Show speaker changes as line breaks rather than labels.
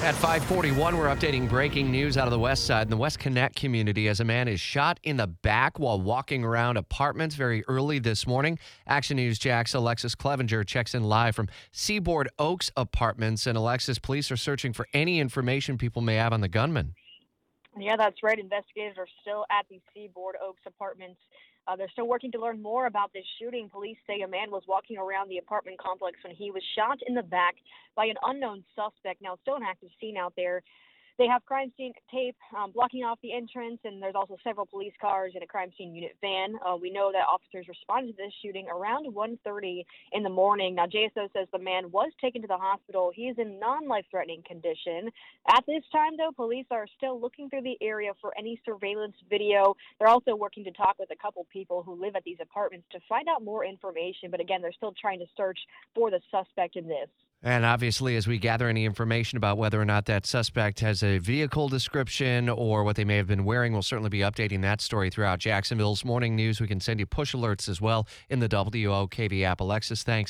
At 541, we're updating breaking news out of the west side in the Wesconnett community as a man is shot in the back while walking around apartments very early this morning. Action News Jax's Alexus Cleavenger checks in live from Seaboard Oaks Apartments. And Alexus, police are searching for any information people may have on the gunman.
Yeah, that's right. Investigators are still at the Seaboard Oaks Apartments uh, they're still working to learn more about this shooting. Police say a man was walking around the apartment complex when he was shot in the back by an unknown suspect. Now, still an active scene out there. They have crime scene tape um, blocking off the entrance, and there's also several police cars and a crime scene unit van. Uh, we know that officers responded to this shooting around 1:30 in the morning. Now, JSO says the man was taken to the hospital. He is in non-life-threatening condition. At this time, though, police are still looking through the area for any surveillance video. They're also working to talk with a couple people who live at these apartments to find out more information. But again, they're still trying to search for the suspect in this.
And obviously, as we gather any information about whether or not that suspect has a vehicle description or what they may have been wearing, we'll certainly be updating that story throughout Jacksonville's morning news. We can send you push alerts as well in the WOKV app. Alexus, thanks.